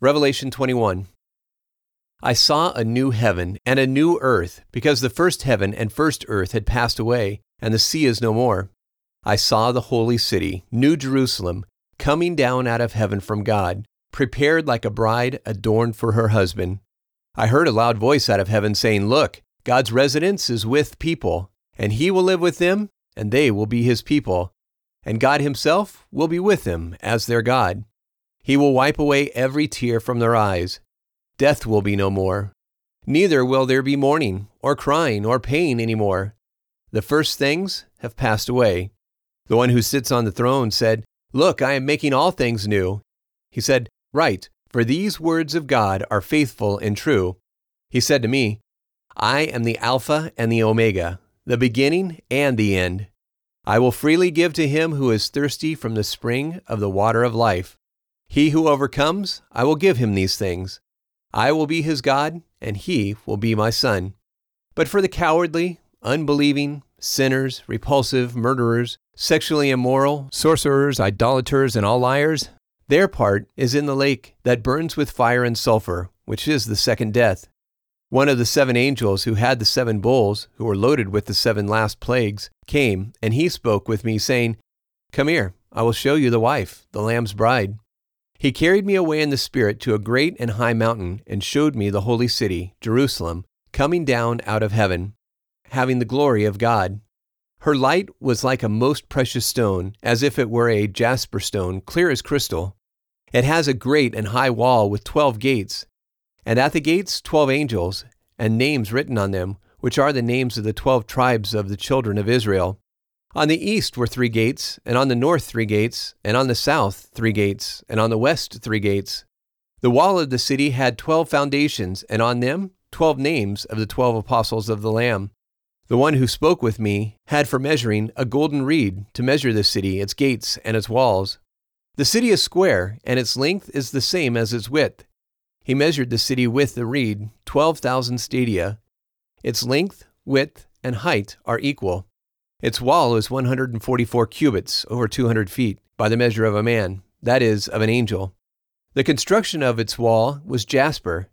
Revelation 21. I saw a new heaven and a new earth, because the first heaven and first earth had passed away, and the sea is no more. I saw the holy city, New Jerusalem, coming down out of heaven from God, prepared like a bride adorned for her husband. I heard a loud voice out of heaven saying, Look, God's residence is with people, and he will live with them, and they will be his people. And God himself will be with them as their God. He will wipe away every tear from their eyes. Death will be no more. Neither will there be mourning, or crying, or pain any more. The first things have passed away. The one who sits on the throne said, Look, I am making all things new. He said, Write, for these words of God are faithful and true. He said to me, I am the Alpha and the Omega, the beginning and the end. I will freely give to him who is thirsty from the spring of the water of life. He who overcomes, I will give him these things. I will be his God, and he will be my son. But for the cowardly, unbelieving, sinners, repulsive, murderers, sexually immoral, sorcerers, idolaters, and all liars, their part is in the lake that burns with fire and sulfur, which is the second death. One of the seven angels who had the seven bowls, who were loaded with the seven last plagues, came, and he spoke with me, saying, Come here, I will show you the wife, the Lamb's bride. He carried me away in the Spirit to a great and high mountain, and showed me the holy city, Jerusalem, coming down out of heaven, having the glory of God. Her light was like a most precious stone, as if it were a jasper stone, clear as crystal. It has a great and high wall with twelve gates, and at the gates twelve angels, and names written on them, which are the names of the twelve tribes of the children of Israel. On the east were three gates, and on the north three gates, and on the south three gates, and on the west three gates. The wall of the city had twelve foundations, and on them twelve names of the twelve apostles of the Lamb. The one who spoke with me had for measuring a golden reed to measure the city, its gates, and its walls. The city is square, and its length is the same as its width. He measured the city with the reed, twelve thousand stadia. Its length, width, and height are equal. Its wall is 144 cubits, over 200 feet, by the measure of a man, that is, of an angel. The construction of its wall was jasper.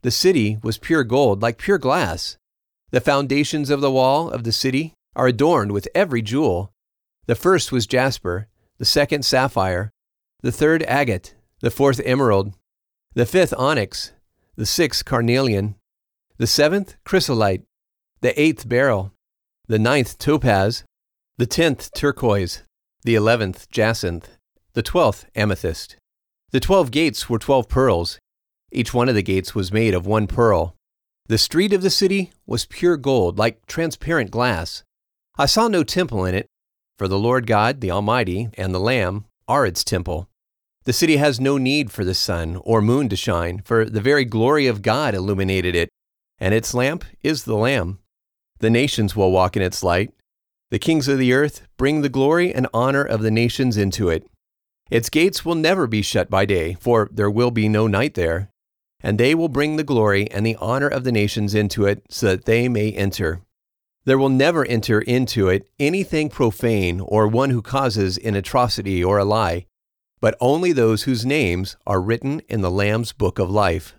The city was pure gold, like pure glass. The foundations of the wall of the city are adorned with every jewel. The first was jasper, the second sapphire, the third agate, the fourth emerald, the fifth onyx, the sixth carnelian, the seventh chrysolite, the eighth beryl, the ninth topaz, the tenth turquoise, the eleventh jacinth, the twelfth amethyst. The twelve gates were twelve pearls. Each one of the gates was made of one pearl. The street of the city was pure gold, like transparent glass. I saw no temple in it, for the Lord God, the Almighty, and the Lamb are its temple. The city has no need for the sun or moon to shine, for the very glory of God illuminated it, and its lamp is the Lamb. The nations will walk in its light. The kings of the earth bring the glory and honor of the nations into it. Its gates will never be shut by day, for there will be no night there. And they will bring the glory and the honor of the nations into it, so that they may enter. There will never enter into it anything profane or one who causes an atrocity or a lie, but only those whose names are written in the Lamb's book of life.